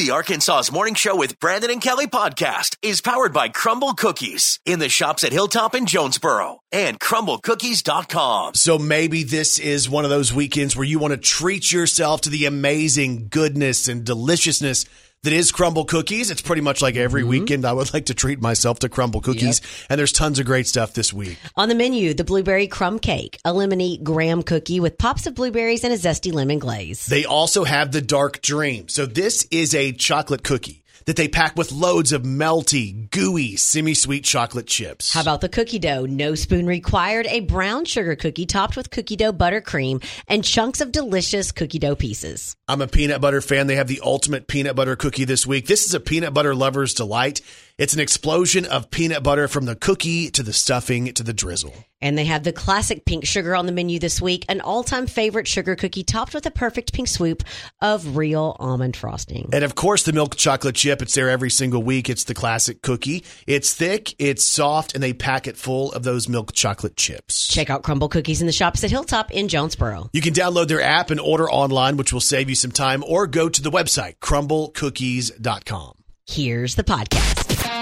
The Arkansas's Morning Show with Brandon and Kelly podcast is powered by Crumbl Cookies in the shops at Hilltop and Jonesboro and crumblcookies.com. So maybe this is one of those weekends where you want to treat yourself to the amazing goodness and deliciousness that is Crumbl cookies. It's pretty much like every Mm-hmm. weekend I would like to treat myself to Crumbl cookies. And there's tons of great stuff this week. On the menu, the blueberry crumb cake, a lemony graham cookie with pops of blueberries and a zesty lemon glaze. They also have the dark dream. So this is a chocolate cookie that they pack with loads of melty, gooey, semi-sweet chocolate chips. How about the cookie dough? No spoon required. A brown sugar cookie topped with cookie dough buttercream and chunks of delicious cookie dough pieces. I'm a peanut butter fan. They have the ultimate peanut butter cookie this week. This is a peanut butter lover's delight. It's an explosion of peanut butter from the cookie to the stuffing to the drizzle. And they have the classic pink sugar on the menu this week, an all time favorite sugar cookie topped with a perfect pink swoop of real almond frosting. And of course, the milk chocolate chip. It's there every single week. It's the classic cookie. It's thick, it's soft, and they pack it full of those milk chocolate chips. Check out Crumbl Cookies in the shops at Hilltop in Jonesboro. You can download their app and order online, which will save you some time, or go to the website, crumblcookies.com. Here's the podcast.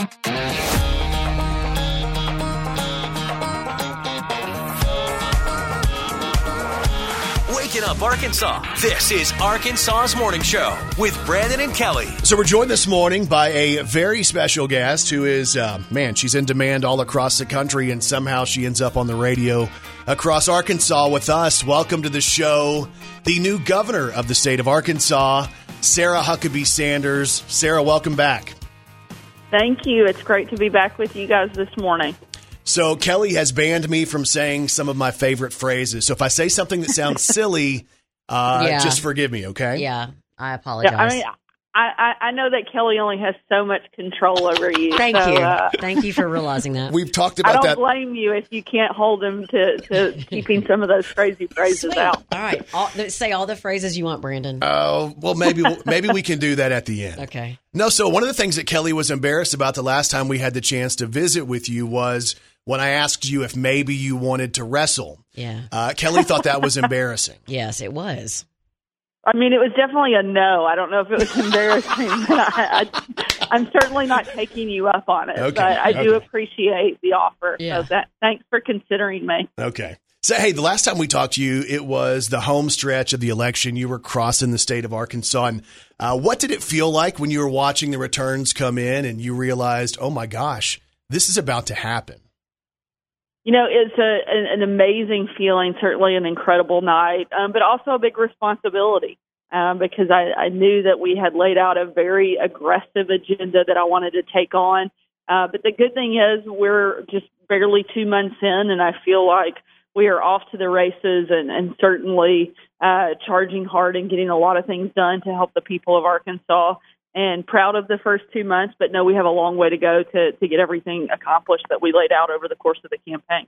Waking up Arkansas. This is Arkansas's Morning Show with Brandon and Kelly. So we're joined this morning by a very special guest who is, uh, man, she's in demand all across the country, and somehow she ends up on the radio across Arkansas with us. Welcome to the show, the new governor of the state of Arkansas, Sarah Huckabee Sanders. Sarah, welcome back. Thank you. It's great to be back with you guys this morning. So Kelly has banned me from saying some of my favorite phrases. So if I say something that sounds silly, uh, Yeah. just forgive me, okay? Yeah, I apologize. Yeah, I mean, I, I, I know that Kelly only has so much control over you. Thank so, you. Uh, Thank you for realizing that. We've talked about that. I don't that. blame you if you can't hold him to, to keeping some of those crazy phrases Sweet. out. All right. All, say all the phrases you want, Brandon. Oh, well, maybe maybe we can do that at the end. okay. No, so one of the things that Kelly was embarrassed about the last time we had the chance to visit with you was when I asked you if maybe you wanted to wrestle. Yeah. Uh, Kelly thought that was embarrassing. Yes, it was. I mean, it was definitely a no. I don't know if it was embarrassing, but I, I, I'm certainly not taking you up on it. Okay, But I do appreciate the offer. Yeah. So that, thanks for considering me. Okay. So, hey, the last time we talked to you, it was the home stretch of the election. You were crossing the state of Arkansas. And uh, what did it feel like when you were watching the returns come in and you realized, oh my gosh, this is about to happen? You know, it's a, an, an amazing feeling, certainly an incredible night, um, but also a big responsibility um, because I, I knew that we had laid out a very aggressive agenda that I wanted to take on. Uh, but the good thing is we're just barely two months in, and I feel like we are off to the races and, and certainly uh, charging hard and getting a lot of things done to help the people of Arkansas and proud of the first two months, but know we have a long way to go to, to get everything accomplished that we laid out over the course of the campaign.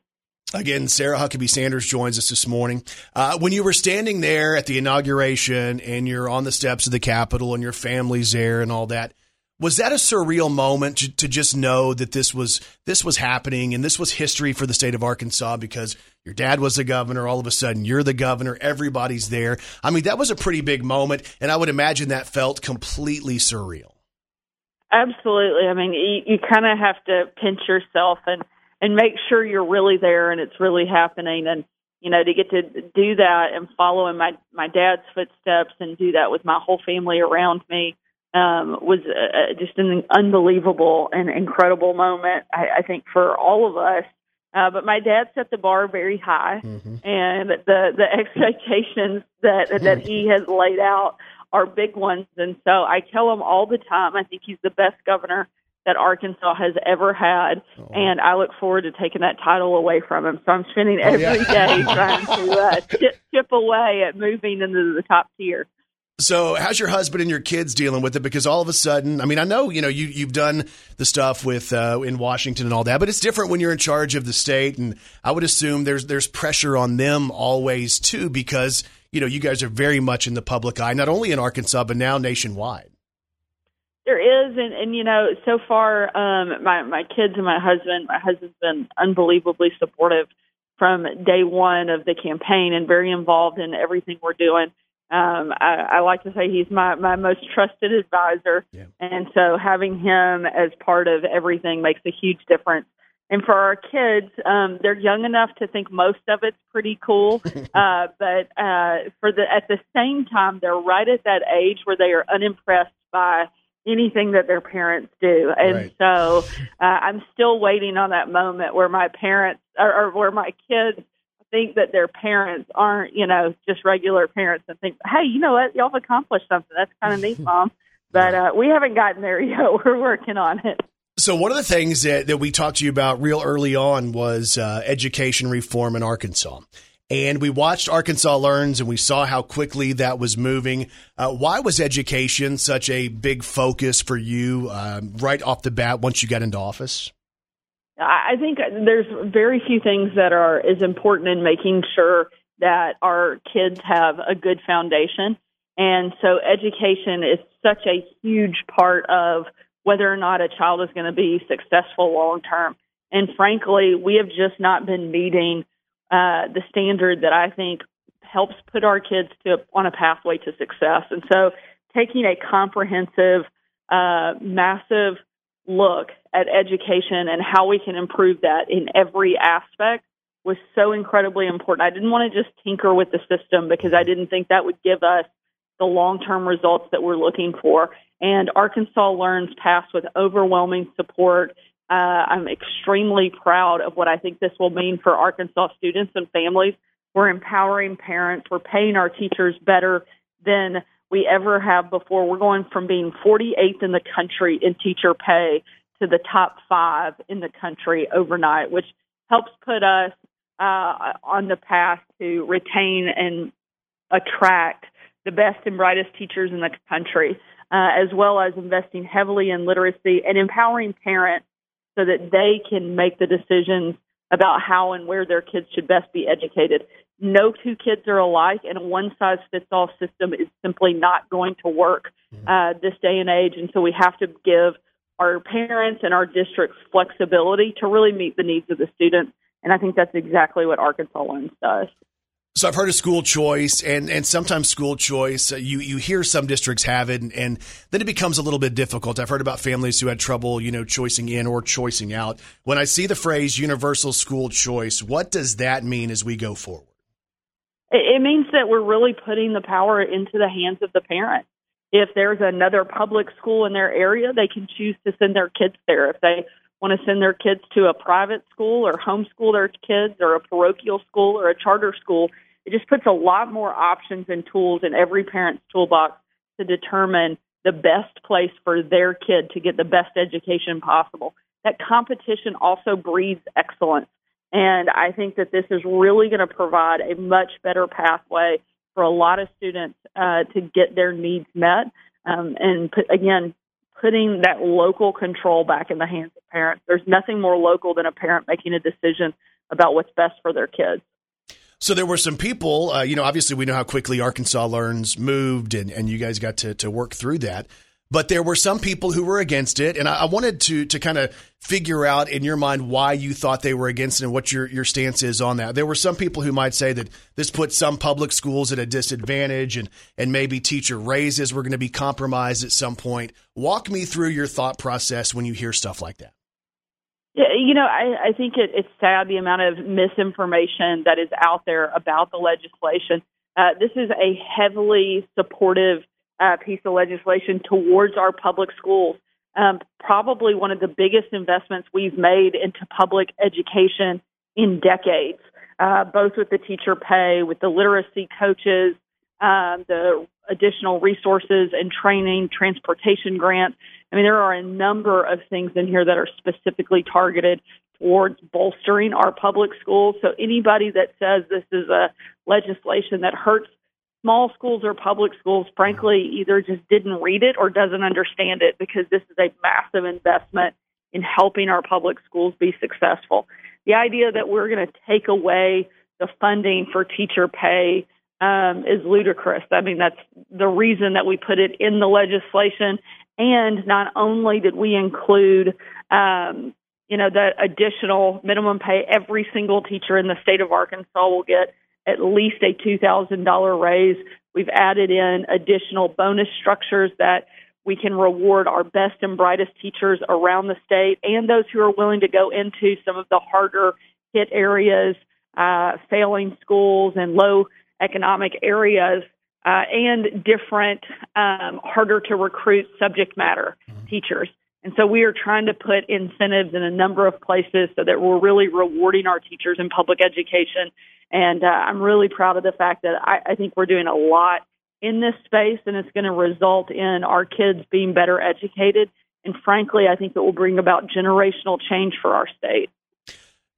Again, Sarah Huckabee Sanders joins us this morning. Uh, when you were standing there at the inauguration and you're on the steps of the Capitol and your family's there and all that, was that a surreal moment to, to just know that this was this was happening and this was history for the state of Arkansas because your dad was the governor, all of a sudden you're the governor, everybody's there. I mean, that was a pretty big moment, and I would imagine that felt completely surreal. Absolutely. I mean, you, you kind of have to pinch yourself and and make sure you're really there and it's really happening. And you know, to get to do that and follow in my my dad's footsteps and do that with my whole family around me um, was uh, just an unbelievable and incredible moment. I, I think for all of us. Uh, but my dad set the bar very high, and the the expectations that that he has laid out are big ones. And so I tell him all the time, I think he's the best governor that Arkansas has ever had, and I look forward to taking that title away from him. So I'm spending every day trying to uh, chip, chip away at moving into the top tier. So, how's your husband and your kids dealing with it? Because all of a sudden, I mean, I know you know you you've done the stuff with uh, in Washington and all that, but it's different when you're in charge of the state, and I would assume there's there's pressure on them always too, because you know you guys are very much in the public eye, not only in Arkansas but now nationwide. There is, and, and you know, so far, um, my my kids and my husband. My husband's been unbelievably supportive from day one of the campaign and very involved in everything we're doing. Um, I, I like to say he's my my most trusted advisor, Yeah. and so having him as part of everything makes a huge difference. And for our kids, um, they're young enough to think most of it's pretty cool, uh, but uh, for the at the same time, they're right at that age where they are unimpressed by anything that their parents do, and Right. so uh, I'm still waiting on that moment where my parents or, or where my kids think that their parents aren't, you know, just regular parents and think, hey, you know what, y'all have accomplished something. That's kind of neat, mom. But uh, we haven't gotten there yet. We're working on it. So one of the things that, that we talked to you about real early on was uh, education reform in Arkansas. And we watched Arkansas Learns and we saw how quickly that was moving. Uh, why was education such a big focus for you um, right off the bat once you got into office? I think there's very few things that are as important in making sure that our kids have a good foundation. And so education is such a huge part of whether or not a child is going to be successful long term. And frankly, we have just not been meeting uh, the standard that I think helps put our kids to on a pathway to success. And so taking a comprehensive, uh, massive look at education and how we can improve that in every aspect was so incredibly important. I didn't want to just tinker with the system because I didn't think that would give us the long term results that we're looking for. And Arkansas Learns passed with overwhelming support. Uh, I'm extremely proud of what I think this will mean for Arkansas students and families. We're empowering parents. We're paying our teachers better than we ever have before. We're going from being 48th in the country in teacher pay to the top five in the country overnight, which helps put us uh, on the path to retain and attract the best and brightest teachers in the country, uh, as well as investing heavily in literacy and empowering parents so that they can make the decisions about how and where their kids should best be educated. No two kids are alike, and a one size fits all system is simply not going to work uh, this day and age. And so we have to give our parents and our districts flexibility to really meet the needs of the students. And I think that's exactly what Arkansas Learns does. So I've heard of school choice, and, and sometimes school choice, uh, you, you hear some districts have it, and, and then it becomes a little bit difficult. I've heard about families who had trouble, you know, choicing in or choicing out. When I see the phrase universal school choice, what does that mean as we go forward? It, it means that we're really putting the power into the hands of the parent. If there's another public school in their area, they can choose to send their kids there. If they want to send their kids to a private school or homeschool their kids or a parochial school or a charter school, it just puts a lot more options and tools in every parent's toolbox to determine the best place for their kid to get the best education possible. That competition also breeds excellence. And I think that this is really going to provide a much better pathway for a lot of students uh, to get their needs met. Um, and put, again, putting that local control back in the hands of parents. There's nothing more local than a parent making a decision about what's best for their kids. So there were some people, uh, you know, obviously we know how quickly Arkansas Learns moved, and, and you guys got to, to work through that. But there were some people who were against it, and I, I wanted to to kind of figure out in your mind why you thought they were against it and what your your stance is on that. There were some people who might say that this puts some public schools at a disadvantage, and and maybe teacher raises were going to be compromised at some point. Walk me through your thought process when you hear stuff like that. You know, I, I think it, it's sad the amount of misinformation that is out there about the legislation. Uh, this is a heavily supportive uh, piece of legislation towards our public schools. Um, probably one of the biggest investments we've made into public education in decades, uh, both with the teacher pay, with the literacy coaches, um, the additional resources and training, transportation grants. I mean, there are a number of things in here that are specifically targeted towards bolstering our public schools. So anybody that says this is a legislation that hurts small schools or public schools, frankly, either just didn't read it or doesn't understand it because this is a massive investment in helping our public schools be successful. The idea that we're going to take away the funding for teacher pay um, is ludicrous. I mean, that's the reason that we put it in the legislation. And not only did we include, um, you know, the additional minimum pay, every single teacher in the state of Arkansas will get at least a $2,000 raise We've added in additional bonus structures that we can reward our best and brightest teachers around the state and those who are willing to go into some of the harder hit areas, uh, failing schools and low economic areas, uh, and different, um, harder to recruit subject matter mm-hmm. teachers. And so we are trying to put incentives in a number of places so that we're really rewarding our teachers in public education. And uh, I'm really proud of the fact that I, I think we're doing a lot in this space, and it's going to result in our kids being better educated. And frankly, I think it will bring about generational change for our state.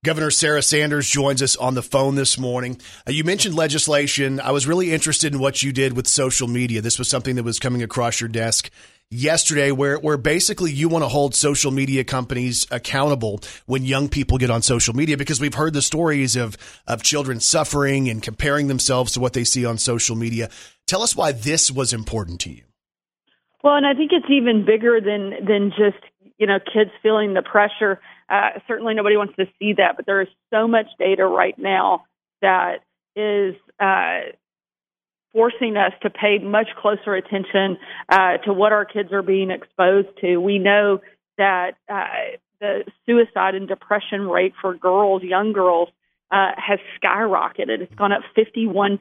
Governor Sarah Sanders joins us on the phone this morning. Uh, you mentioned legislation. I was really interested in what you did with social media. This was something that was coming across your desk yesterday where, where basically you want to hold social media companies accountable when young people get on social media because we've heard the stories of, of children suffering and comparing themselves to what they see on social media. Tell us why this was important to you. Well, and I think it's even bigger than than just you know kids feeling the pressure. Uh, certainly, nobody wants to see that, but there is so much data right now that is uh, forcing us to pay much closer attention uh, to what our kids are being exposed to. We know that uh, the suicide and depression rate for girls, young girls, uh, has skyrocketed. It's gone up 51%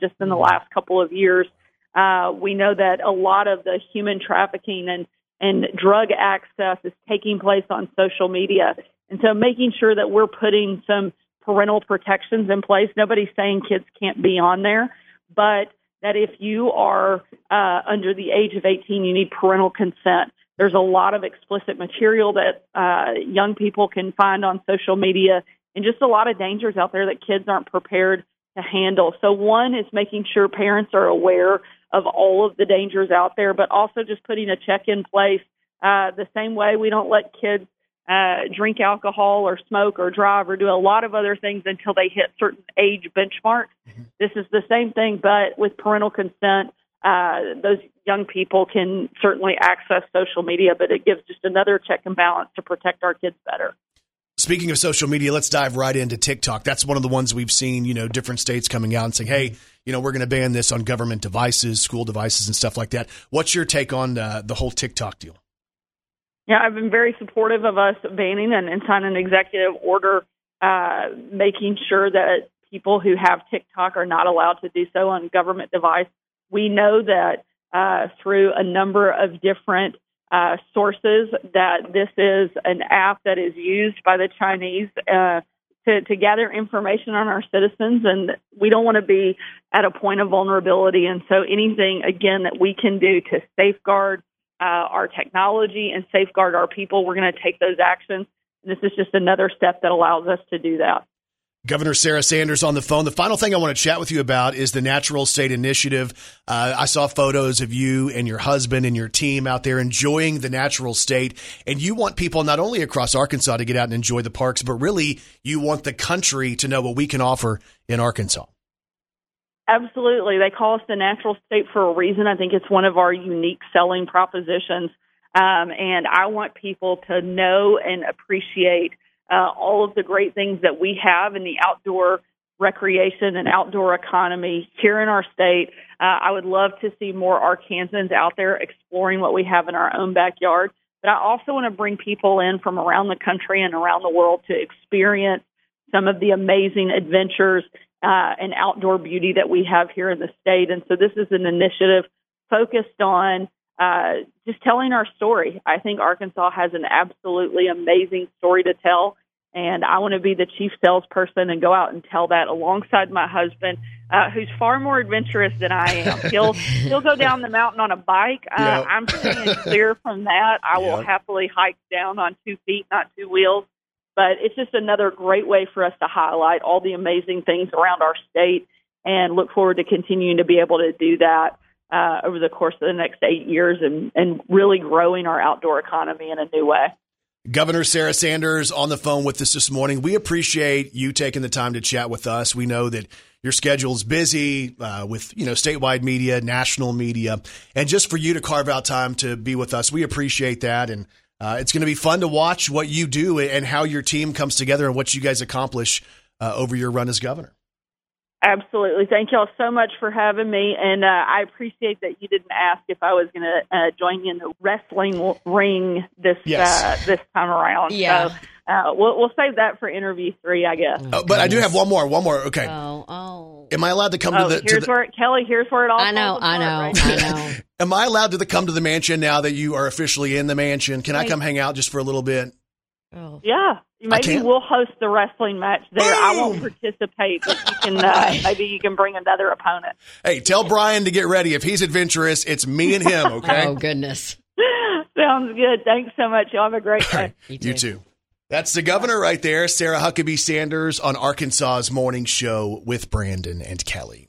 just in the last couple of years. Uh, we know that a lot of the human trafficking and, and drug access is taking place on social media. And so making sure that we're putting some parental protections in place. Nobody's saying kids can't be on there, but that if you are uh, under the age of 18, you need parental consent. There's a lot of explicit material that uh, young people can find on social media, and just a lot of dangers out there that kids aren't prepared to handle. So, one is making sure parents are aware of all of the dangers out there, but also just putting a check in place. Uh, the same way we don't let kids uh, drink alcohol or smoke or drive or do a lot of other things until they hit certain age benchmarks. Mm-hmm. This is the same thing, but with parental consent, uh, those young people can certainly access social media, but it gives just another check and balance to protect our kids better. Speaking of social media, let's dive right into TikTok. That's one of the ones we've seen, you know, different states coming out and saying, hey, you know, we're going to ban this on government devices, school devices, and stuff like that. What's your take on uh, the whole TikTok deal? Yeah, I've been very supportive of us banning and, and signing an executive order uh, making sure that people who have TikTok are not allowed to do so on government device. We know that uh, through a number of different uh, sources that this is an app that is used by the Chinese uh, to, to gather information on our citizens, and we don't want to be at a point of vulnerability. And so, anything again that we can do to safeguard uh, our technology and safeguard our people, we're going to take those actions. This is just another step that allows us to do that. Governor Sarah Sanders on the phone. The final thing I want to chat with you about is the Natural State Initiative. Uh, I saw photos of you and your husband and your team out there enjoying the natural state. And you want people not only across Arkansas to get out and enjoy the parks, but really you want the country to know what we can offer in Arkansas. Absolutely. They call us the natural state for a reason. I think it's one of our unique selling propositions. Um, and I want people to know and appreciate uh, all of the great things that we have in the outdoor recreation and outdoor economy here in our state. Uh, I would love to see more Arkansans out there exploring what we have in our own backyard. But I also want to bring people in from around the country and around the world to experience some of the amazing adventures uh, and outdoor beauty that we have here in the state. And so this is an initiative focused on uh, just telling our story. I think Arkansas has an absolutely amazing story to tell. And I want to be the chief salesperson and go out and tell that alongside my husband, uh, who's far more adventurous than I am. He'll he'll go down the mountain on a bike. Uh, yep. I'm staying clear from that. I yep. will happily hike down on two feet, not two wheels. But it's just another great way for us to highlight all the amazing things around our state and look forward to continuing to be able to do that uh, over the course of the next eight years and, and really growing our outdoor economy in a new way. Governor Sarah Sanders on the phone with us this morning. We appreciate you taking the time to chat with us. We know that your schedule is busy uh, with you know statewide media, national media, and just for you to carve out time to be with us, we appreciate that. And uh, it's going to be fun to watch what you do and how your team comes together and what you guys accomplish uh, over your run as governor. Absolutely. Thank y'all so much for having me. And uh, I appreciate that you didn't ask if I was going to uh, join you in the wrestling ring this Yes. uh, this time around. Yeah. So uh, we'll, we'll save that for interview three, I guess. Uh, but I do have one more. One more. Okay. Oh, oh. Am I allowed to come Oh, to the? To the where Kelly. Here's where it all. I know, I know, right. I know. am I allowed to the, come to the mansion now that you are officially in the mansion? Can I come hang out just for a little bit? Oh. Yeah, maybe we'll host the wrestling match there. I won't participate, but you can. Uh, maybe you can bring another opponent. Hey, tell Bryan to get ready. If he's adventurous, it's me and him. Okay. Oh, goodness. Sounds good. Thanks so much. Y'all have a great day. right. You You too. too. That's the governor right there, Sarah Huckabee Sanders on Arkansas's morning show with Brandon and Kelly.